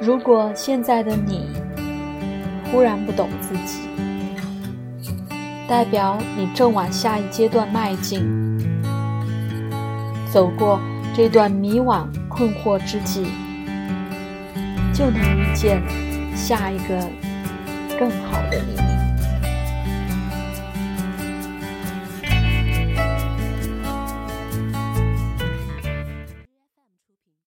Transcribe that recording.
如果现在的你忽然不懂自己代表你正往下一阶段迈进走过这段迷惘困惑之际就能遇见下一个更好的你。